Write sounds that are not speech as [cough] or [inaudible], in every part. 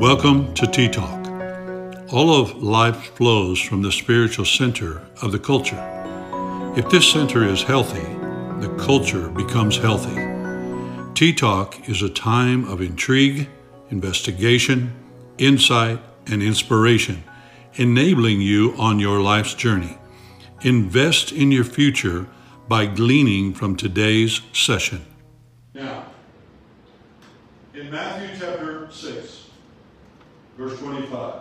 Welcome to Tea Talk. All of life flows from the spiritual center of the culture. If this center is healthy, the culture becomes healthy. Tea Talk is a time of intrigue, investigation, insight, and inspiration, enabling you on your life's journey. Invest in your future by gleaning from today's session. Now, in Matthew chapter 6, verse 25,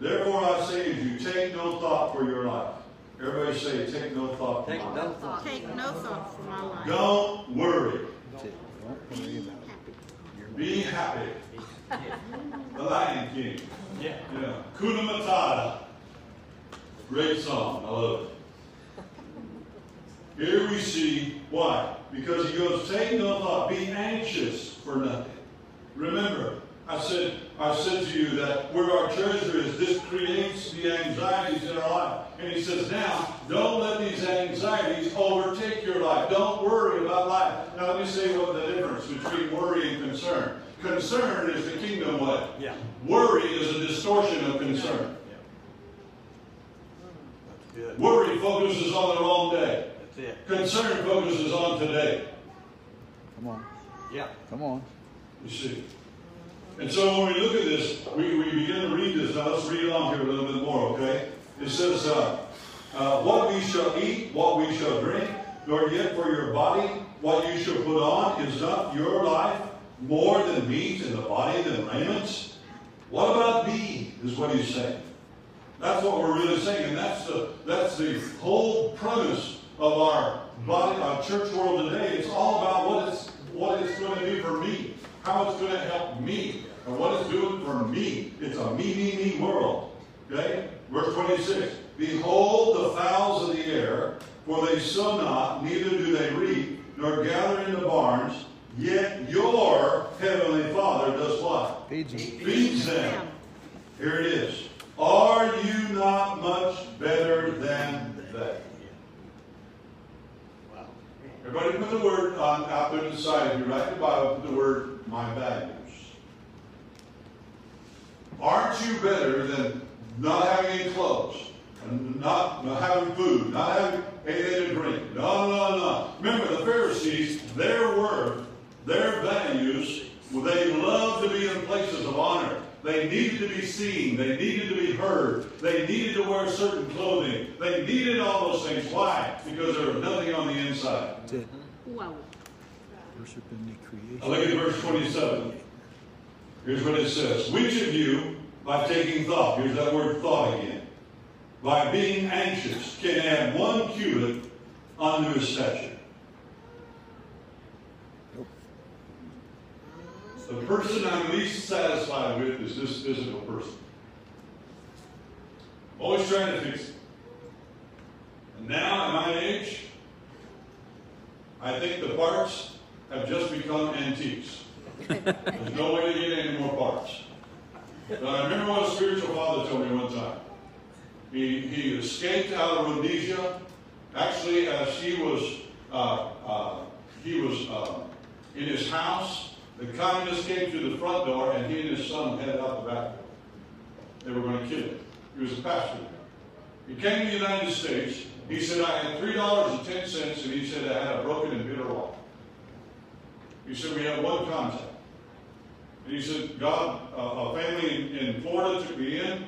therefore I say to you, take no thought for your life. Everybody say, take no thought for Take my no life. thought. Take no thought for my life. Don't worry. Be Be happy. The Lion King. Yeah. Yeah. Kuna Matata. Great song. I love it. Here we see why. Because he goes, take no thought, be anxious for nothing. Remember, I said, I said to you that where our treasure is, this creates the anxieties in our life. And he says, now, don't let these anxieties overtake your life. Don't worry about life. Now let me say what the difference between worry and concern. Concern is the kingdom way. Yeah. Worry is a distortion of concern. That's good. Worry focuses on the wrong day. That's it. Concern focuses on today. Come on, Yeah. come on. You see. And so when we look at this, we, we begin to read this. Now let's read along here a little bit more, okay? It says, uh, uh, what we shall eat, what we shall drink, nor yet for your body, what you shall put on, is not your life more than meat and the body than raiment? What about me, is what he's saying. That's what we're really saying, and that's the that's the whole premise of our body, our church world today. It's all about what it's what it's going to do for me, how it's going to help me, and what it's doing for me. It's a me, me, me world. Okay? Verse 26. Behold the fowls of the air, for they sow not, neither do they reap, nor gather in the barns, yet your heavenly Father does what? Feed you. Feeds them. Here it is. Are you not much better than they? Wow. Everybody put the word on out there to the side. If you write the Bible, put the word my values. Aren't you better than not having any clothes? And not, not having food, not having anything to drink. No, no, no. Remember the Pharisees, their worth, their values, well, they loved to be in places of honor. They needed to be seen. They needed to be heard. They needed to wear certain clothing. They needed all those things. Why? Because there was nothing on the inside. That's it. Wow. Worship in the Now creation. look at verse 27. Here's what it says. Which of you, by taking thought, here's that word thought again, by being anxious, can add one cubit unto his stature? The person I'm least satisfied with is this physical person. Always trying to fix it. And now, at my age, I think the parts have just become antiques. There's no way to get any more parts. But I remember what a spiritual father told me one time. He, he escaped out of Rhodesia. Actually, as he was, uh, uh, he was uh, in his house, the communists came to the front door, and he and his son headed out the back door. They were going to kill him. He was a pastor. He came to the United States. He said, I had $3.10, and he said, I had a broken and bitter wife. He said, we had one contact. And he said, God, uh, a family in, in Florida took me in.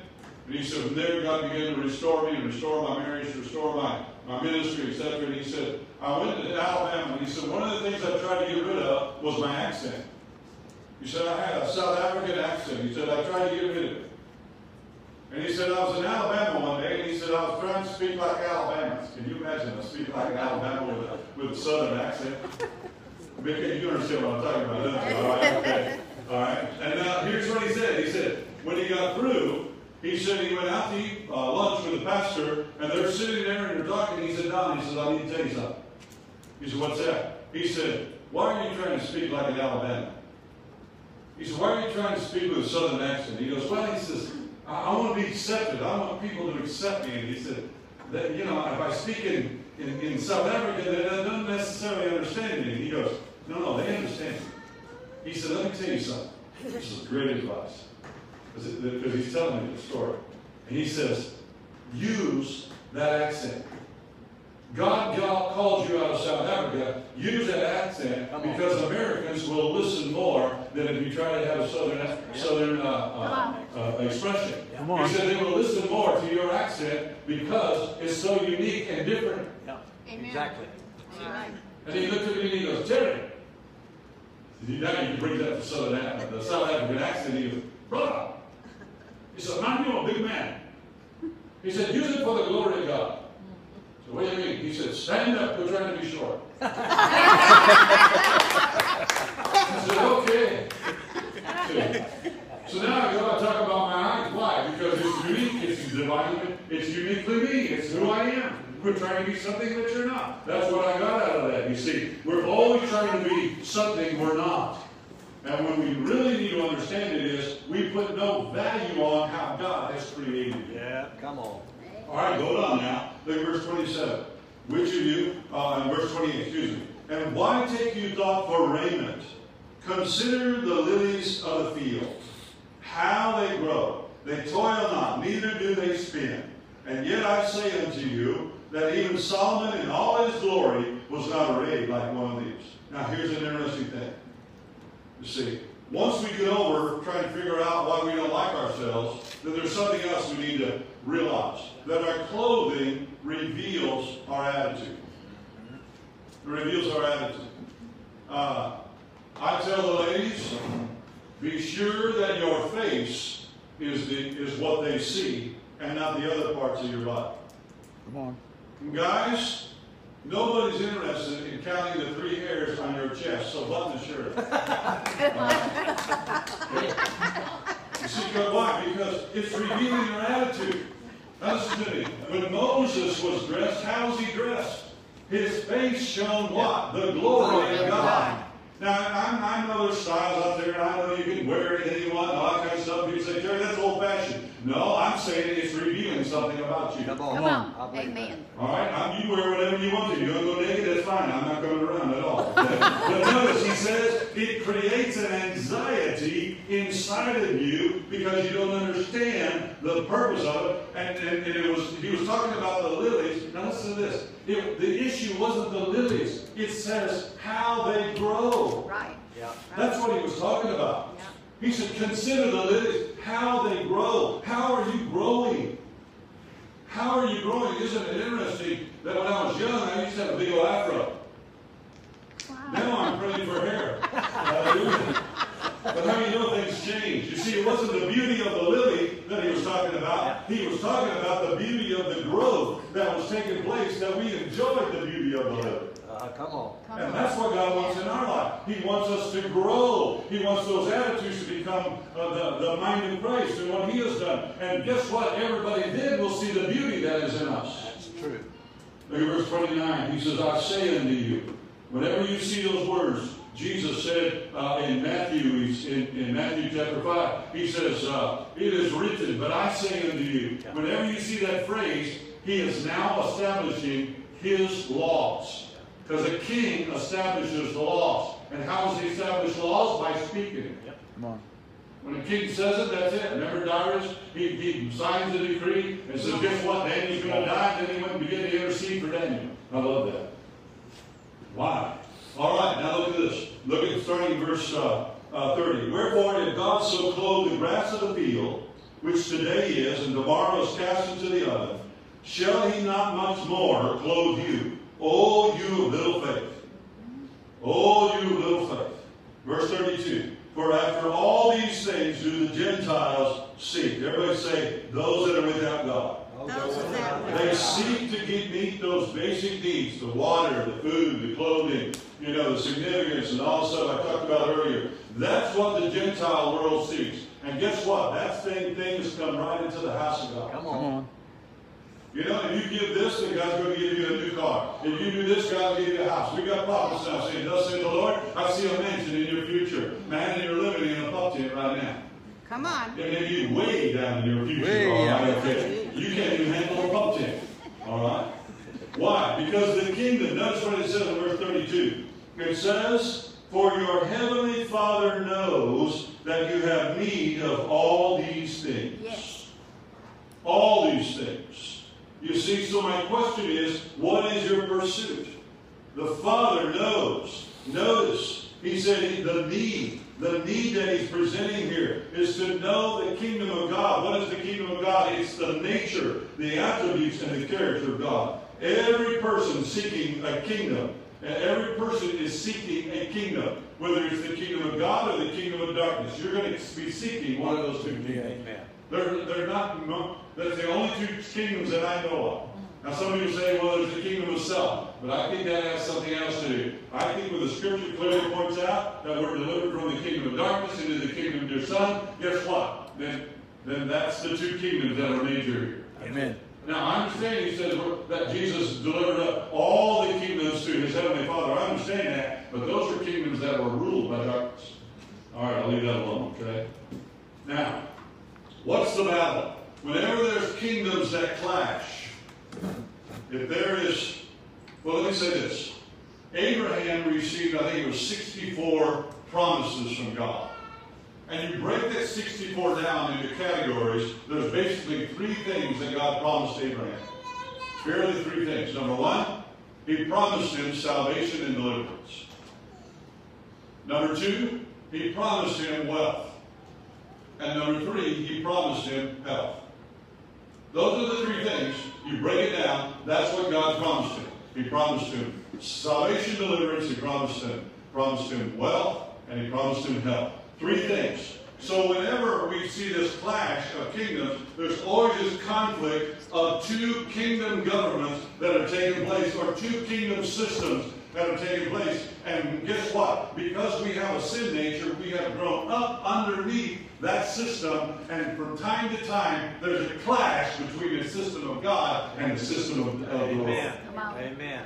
And he said, from there, God began to restore me, and restore my marriage, restore my, my ministry, etc. And he said, I went to Alabama, and he said, one of the things I tried to get rid of was my accent. He said, I had a South African accent. He said, I tried to get rid of it. And he said, I was in Alabama one day, and he said, I was trying to speak like Alabamans. Can you imagine us speaking like an Alabama with a, with a southern accent? Mickey, you understand what I'm talking about, don't you? All right, okay. All right. And now here's what he said. He said, when he got through, he said he went out to eat uh, lunch with the pastor, and they're sitting there and they're talking. He said, Don, he said, I need to tell you something. He said, what's that? He said, why are you trying to speak like an Alabama? He said, why are you trying to speak with a southern accent? He goes, well, he says, I, I want to be accepted. I want people to accept me. And he said, that, you know, if I speak in, in, in South Africa, they don't necessarily understand me. And he goes, no, no, they understand me. He said, let me tell you something. This is great advice. Because he's telling me the story. And he says, use that accent. God, God called you out of South Africa. Use that accent because Americans will listen more than if you try to have a southern southern uh, uh, uh, expression. Come on. He said they will listen more to your accent because it's so unique and different. Yeah, Amen. exactly. All right. And he looked at me and he goes, Terry. He now you can bring that to Southern Af- the South African accent. He goes, brother. He said, man, you're a big man. He said, use it for the glory of God. So what do you mean? He said, stand up, we're trying to be short. [laughs] I said, okay. So now I go and talk about my height. Why? Because it's unique, it's divinely, it's uniquely me, it's who I am. We're trying to be something that you're not. That's what I got out of that. You see, we're always trying to be something we're not. And when we really need to understand it is, we put no value on how God has created you. Yeah, come on. All right, go on now. Look at verse 27. Which of you, uh, and verse 28, excuse me. And why take you thought for raiment? Consider the lilies of the field, how they grow. They toil not, neither do they spin. And yet I say unto you that even Solomon in all his glory was not arrayed like one of these. Now here's an interesting thing. You see, once we get over trying to figure out why we don't like ourselves, then there's something else we need to realize. That our clothing reveals our attitude. It reveals our attitude. Uh, I tell the ladies, be sure that your face is, the, is what they see and not the other parts of your body. Come on. Guys, nobody's interested in counting the three hairs on your chest, so button the shirt. [laughs] see, why? Because it's revealing your attitude. Now listen to me. When Moses was dressed, how was he dressed? His face shone what? The glory of God. Now, I, I know there's styles out there, and I know you can wear anything you want, and all that kind of stuff. People say, Terry, that's old fashioned. No, I'm saying it's revealing something about you. Come on. Come on. Amen. All right, I'm, you wear whatever you want to. You want to go naked, that's fine. I'm not coming around at all. Okay? but notice he says it creates an anxiety inside of you because you don't understand the purpose of it. And, and, and it was he was talking about the lilies. Now listen to this. It, the issue wasn't the lilies. It says how they grow. Right. Yeah. That's what he was talking about. He said, consider the lilies, how they grow. How are you growing? How are you growing? Isn't it interesting that when I was young, I used to have a big old afro. Now I'm praying for hair. Hallelujah. But how do you know things change? You see, it wasn't the beauty of the lily that he was talking about. He was talking about the beauty of the growth that was taking place, that we enjoyed the beauty of the lily. Uh, come on. Come And on. that's what God wants in our life. He wants us to grow. He wants those attitudes to become uh, the, the mind of Christ and what He has done. And guess what? Everybody then will see the beauty that is in us. That's true. Look at verse 29. He says, I say unto you, whenever you see those words, Jesus said uh, in Matthew, he's in, in Matthew chapter 5, he says, uh, It is written, but I say unto you, whenever you see that phrase, he is now establishing his laws. Because a king establishes the laws. And how does he establish laws? By speaking. Yep. Come on. When a king says it, that's it. Remember Darius? He, he signs a decree and says, guess what? Daniel's going to die. Then he went and began to intercede for Daniel. I love that. Why? All right, now look at this. Look at starting verse uh, uh, 30. Wherefore, if God so clothe the grass of the field, which today is, and tomorrow is cast into the oven, shall he not much more clothe you, O you of little faith? O you of little faith. Verse 32. For after all these things do the Gentiles seek. Everybody say, those that are without God. Those that They seek to keep, meet those basic needs, the water, the food, the clothing, you know, the significance and all the stuff I talked about earlier. That's what the Gentile world seeks. And guess what? That same thing has come right into the house of God. Come Come on. On. You know, if you give this, then God's going to give you a new car. If you do this, God will give you a house. We got prophets now saying, Thus saith the Lord, I see a mansion in your future. Man, and you're living in a pup tent right now. Come on. And then you way down in your future. Way all right, okay. You can't even handle a pump tent. All right? Why? Because the kingdom, notice what it says in verse 32. It says, For your heavenly Father knows that you have need of all these things. Yes. All these things. You see, so my question is, what is your pursuit? The Father knows. Notice, he said the need, the need that he's presenting here is to know the kingdom of God. What is the kingdom of God? It's the nature, the attributes, and the character of God. Every person seeking a kingdom, and every person is seeking a kingdom, whether it's the kingdom of God or the kingdom of darkness. You're going to be seeking one of those two kingdoms. Amen. They're, they're not, that's the only two kingdoms that I know of. Now, some people say, well, there's the kingdom of self, but I think that has something else to do. I think when the scripture clearly points out that we're delivered from the kingdom of darkness into the kingdom of your son, guess what? Then, then that's the two kingdoms that are major here. Amen. Now, I understand he says that Jesus delivered up all the kingdoms to his heavenly Father. I understand that, but those are kingdoms that were ruled by darkness. All right, I'll leave that alone, okay? Now, what's the battle? Whenever there's kingdoms that clash, if there is, well, let me say this. Abraham received, I think it was 64 promises from God. And you break that 64 down into categories, there's basically three things that God promised Abraham. Barely three things. Number one, he promised him salvation and deliverance. Number two, he promised him wealth. And number three, he promised him health. Those are the three things. You break it down, that's what God promised him. He promised him salvation, deliverance, he promised him, promised him wealth, and he promised him health. Three things. So whenever we see this clash of kingdoms, there's always this conflict of two kingdom governments that are taking place, or two kingdom systems that are taking place. And guess what? Because we have a sin nature, we have grown up underneath that system, and from time to time, there's a clash between the system of God and the system of, of the world. Amen. Come on. Amen.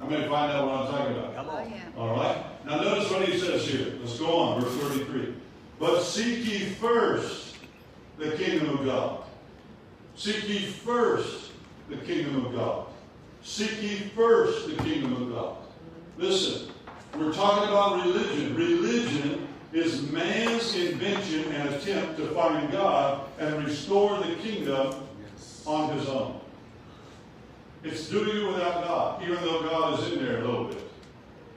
I'm going to find out what I'm talking about. Come on. All right? Now notice what he says here. Let's go on, verse 33. But seek ye first the kingdom of God. Seek ye first the kingdom of God. Seek ye first the kingdom of God. Listen, we're talking about religion. Religion is man's invention and attempt to find God and restore the kingdom on his own. It's doing it without God, even though God is in there a little bit.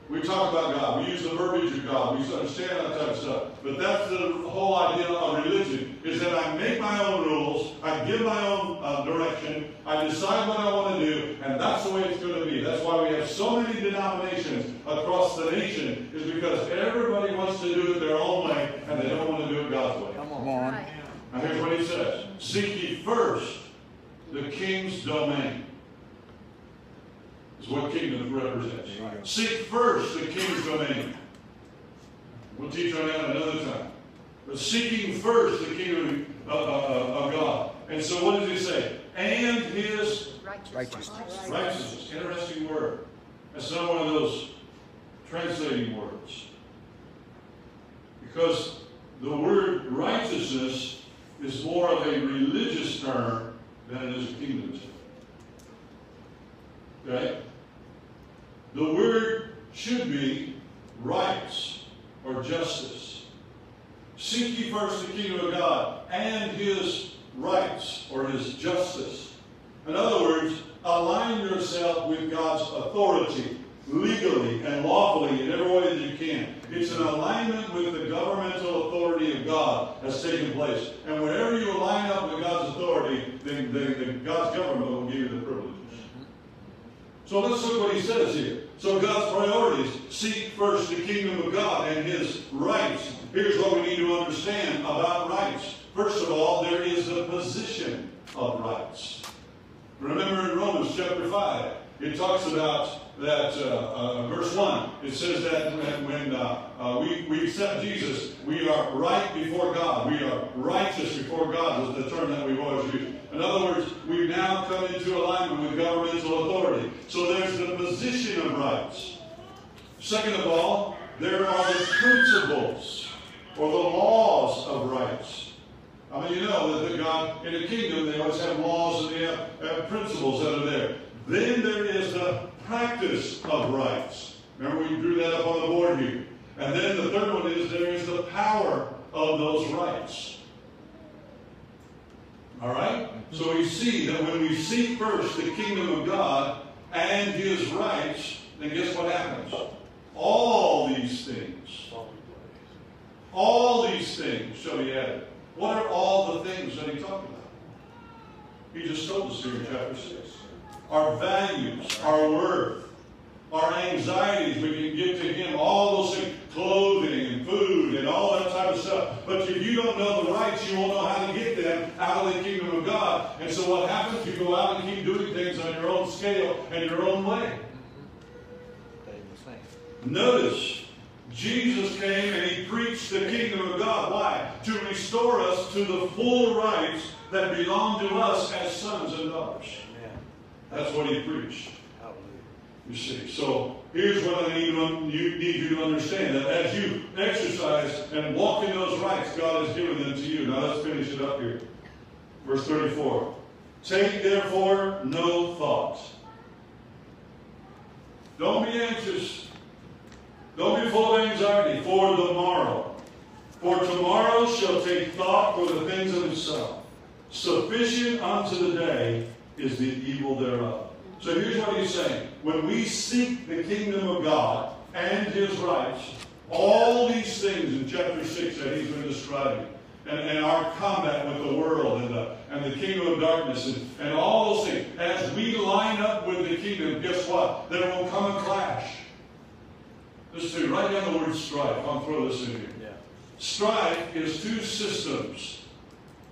We talk about God. We use the verbiage of God. We understand that type of stuff. But that's the whole idea of religion, is that I make my own rules, I give my own uh, direction, I decide what I want to do, and that's the way it's going to be. That's why we have so many denominations across the nation, is because everybody wants to do it their own way, and they don't want to do it God's way. Come Come on. on. Now here's what he says. Seek ye first the king's domain. Is what kingdom represents. Seek first the king's domain. We'll teach on that another time. But seeking first the kingdom of, of- of God. And so what does he say? And his Righteousness. Righteousness. righteousness. Interesting word. That's not one of those translating words. Because the word righteousness is more of a religious term than it is a kingdom term. Okay? The word should be rights or justice. Seek ye first the kingdom of God and his rights or his justice. In other words, align yourself with God's authority legally and lawfully in every way that you can. It's an alignment with the governmental authority of God that's taking place. And whenever you align up with God's authority, then, then, then God's government will give you the privileges. So let's look what he says here. So God's priorities seek first the kingdom of God and his rights. Here's what we need to understand about rights. First of all, there is a position of rights. Remember in Romans chapter 5, it talks about that, uh, uh, verse 1, it says that when, when uh, uh, we, we accept Jesus, we are right before God. We are righteous before God, is the term that we've always used. In other words, we've now come into alignment with governmental authority. So there's the position of rights. Second of all, there are the principles or the laws of rights. I mean, you know that God in a kingdom they always have laws and they have, have principles that are there. Then there is the practice of rights. Remember, we drew that up on the board here. And then the third one is there is the power of those rights. All right? So we see that when we seek first the kingdom of God and his rights, then guess what happens? All these things, all these things shall be added. What are all the things that he talked about? He just told us here in chapter 6. Our values, our worth, our anxieties we can give to him, all those things, clothing and food and all that type of stuff. But if you don't know the rights, you won't know how to get them out of the kingdom of God. And so what happens? You go out and keep doing things on your own scale and your own way. Notice, Jesus came and he preached the kingdom of God. Why? To restore us to the full rights that belong to us as sons and daughters. That's what he preached. You see, so here's what I need, you, need you to understand that as you exercise and walk in those rights, God has given them to you. Now let's finish it up here. Verse 34. Take therefore no thought. Don't be anxious. Don't be full of anxiety for the morrow. For tomorrow shall take thought for the things of itself. Sufficient unto the day is the evil thereof. So here's what he's saying. When we seek the kingdom of God and his rights, all these things in chapter 6 that he's been describing, and, and our combat with the world and the, and the kingdom of darkness and, and all those things, as we line up with the kingdom, guess what? There will come a clash. Listen, write down the word strife. I'll throw this in here. Yeah. Strife is two systems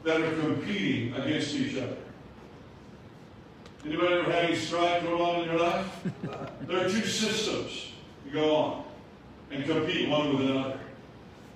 that are competing against each other. Anybody ever had any strife going on in your life? [laughs] there are two systems. You go on and compete one with another.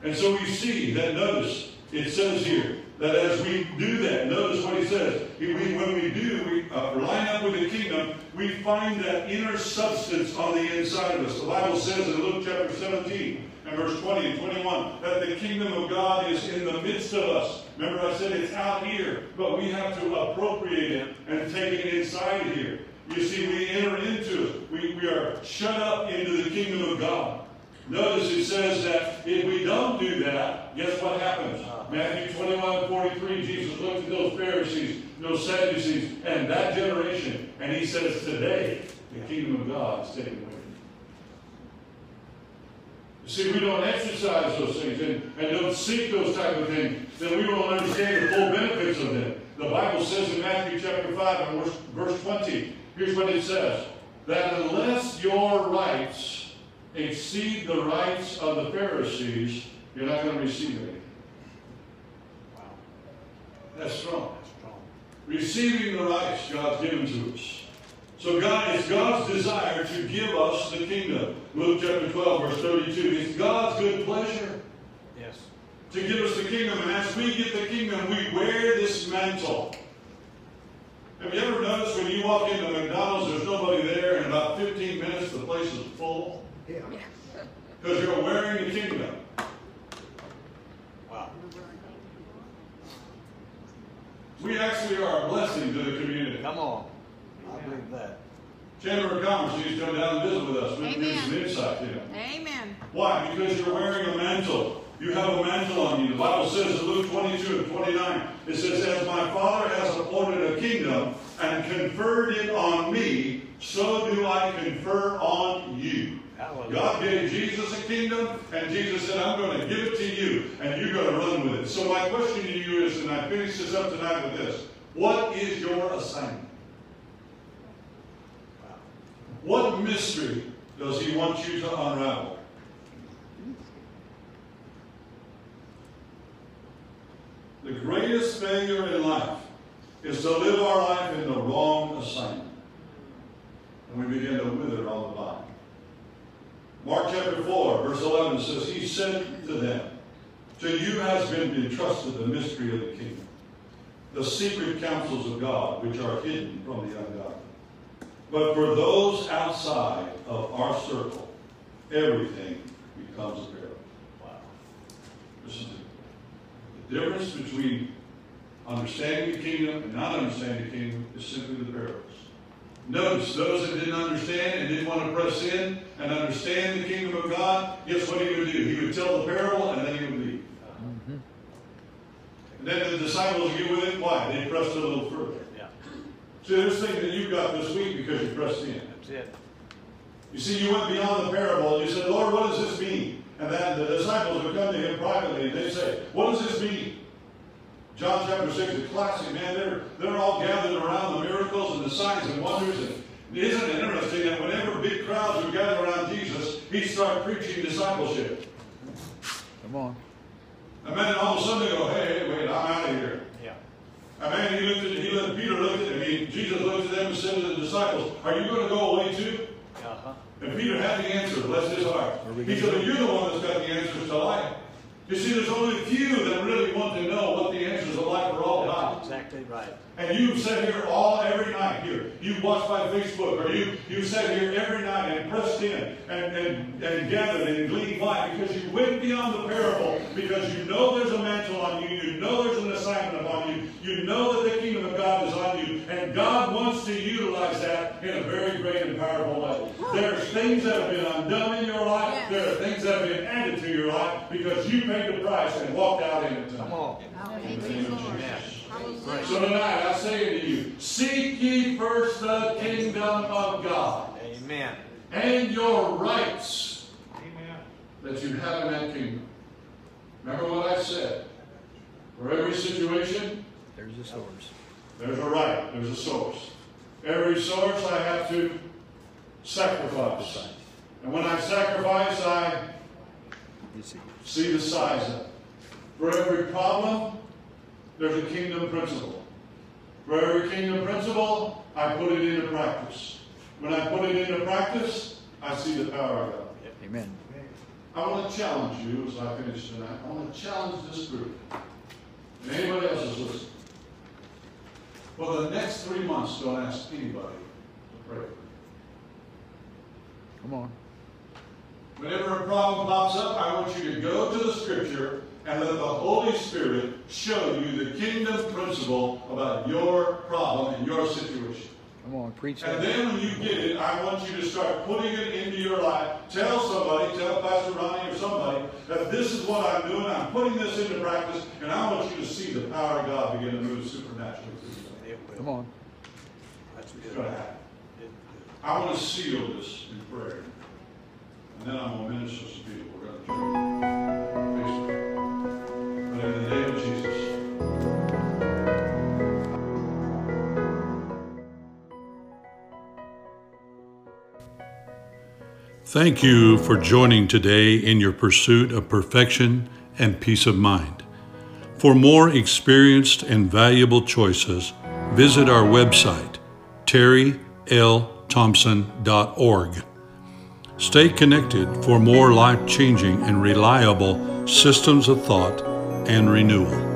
And so we see that, notice, it says here that as we do that, notice what he says. We, when we do, we uh, line up with the kingdom, we find that inner substance on the inside of us. The Bible says in Luke chapter 17 and verse 20 and 21 that the kingdom of God is in the midst of us. Remember, I said it's out here, but we have to appropriate it and take it inside here. You see, we enter into it. We, we are shut up into the kingdom of God. Notice it says that if we don't do that, guess what happens? Matthew 21, 43, Jesus looked at those Pharisees, those Sadducees, and that generation, and he says, today, the kingdom of God is taken away. See, we don't exercise those things and, and don't seek those type of things, then we won't understand the full benefits of them. The Bible says in Matthew chapter 5 and verse, verse 20, here's what it says, that unless your rights exceed the rights of the Pharisees, you're not going to receive anything. Wow. That's strong. That's strong. Receiving the rights God's given to us. So God, it's God's desire to give us the kingdom. Luke chapter 12, verse 32. It's God's good pleasure Yes. to give us the kingdom. And as we get the kingdom, we wear this mantle. Have you ever noticed when you walk into McDonald's, there's nobody there, and in about 15 minutes the place is full? Yeah. Because you're wearing the kingdom. We actually are a blessing to the community. Come on. I believe that. Chamber of Commerce used to come down and visit with us. We can give Amen. some insight to them. Amen. Why? Because you're wearing a mantle. You have a mantle on you. The Bible says in Luke 22 and 29, it says, As my Father has appointed a kingdom and conferred it on me, so do I confer on you. Hallelujah. God gave Jesus a kingdom, and Jesus said, I'm going to give it to you, and you're going to run with it. So my question to you is, and I finish this up tonight with this, what is your assignment? What mystery does he want you to unravel? The greatest failure in life is to live our life in the wrong assignment. And we begin to wither on the vine. Mark chapter 4, verse 11 says, He said to them, To you has been entrusted the mystery of the kingdom, the secret counsels of God, which are hidden from the ungodly. But for those outside of our circle, everything becomes a parable. Wow. Listen to. The difference between understanding the kingdom and not understanding the kingdom is simply the parables. Notice those that didn't understand and didn't want to press in and understand the kingdom of God, guess what he would do? He would tell the parable and then he would then the disciples get with it. Why? They pressed a little further. Yeah, See, there's things that you've got this week because you pressed in. that's it. You see, you went beyond the parable and you said, Lord, what does this mean? And then the disciples would come to him privately and they say, What does this mean? John chapter 6 is classic, man. They're, they're all gathered around the miracles and the signs and wonders. And isn't it interesting that whenever big crowds would gather around Jesus, he'd start preaching discipleship. Come on. And then all of a sudden they go, hey, hey, wait, I'm out of here. Yeah, And man, he looked at, he looked, Peter looked at, I mean, Jesus looked at them and said to the disciples, Are you going to go away too? uh-huh. And Peter had the answer, bless his heart. He gonna said, You're the one that's got the answers to life. You see, there's only a few that really want to know what the answers of life are all That's about. exactly right. And you sit here all every night here. You watch by Facebook or you you sat here every night and pressed in and, and, and gathered and gleaned light because you went beyond the parable because you know there's a mantle on you, you know there's an assignment upon you, you know that the kingdom of God is on you, and God wants to utilize that in a very great and powerful way. There's things that have been undone in your life, there are things that have been added to your life because you paid the price and walked out in it tonight. Come on. Thank you, Lord. Yes. Hallelujah. So tonight I say to you, seek ye first the kingdom of God Amen. and your rights Amen. that you have in that kingdom. Remember what I said. For every situation, There's a source. there's a right, there's a source. Every source I have to sacrifice. And when I sacrifice, I You see. see the size of it. For every problem, there's a kingdom principle. For every kingdom principle, I put it into practice. When I put it into practice, I see the power of God. Amen. I want to challenge you as I finish tonight. I want to challenge this group. And anybody else is listening. For the next three months, don't ask anybody to pray. Come on. Whenever a problem pops up, I want you to go to the scripture and let the Holy Spirit show you the kingdom principle about your problem and your situation. Come on. Preach And then when you get it, I want you to start putting it into your life. Tell somebody, tell Pastor Ronnie or somebody, that this is what I'm doing. I'm putting this into practice, and I want you to see the power of God begin to move supernaturally through you. Come on. That's It's good. going to happen. It- I want to seal this in prayer. And then I'm going to minister to people. We're going to in the name of Jesus. Thank you for joining today in your pursuit of perfection and peace of mind. For more experienced and valuable choices, visit our website, terrylthompson.org. Stay connected for more life changing and reliable systems of thought and renewal.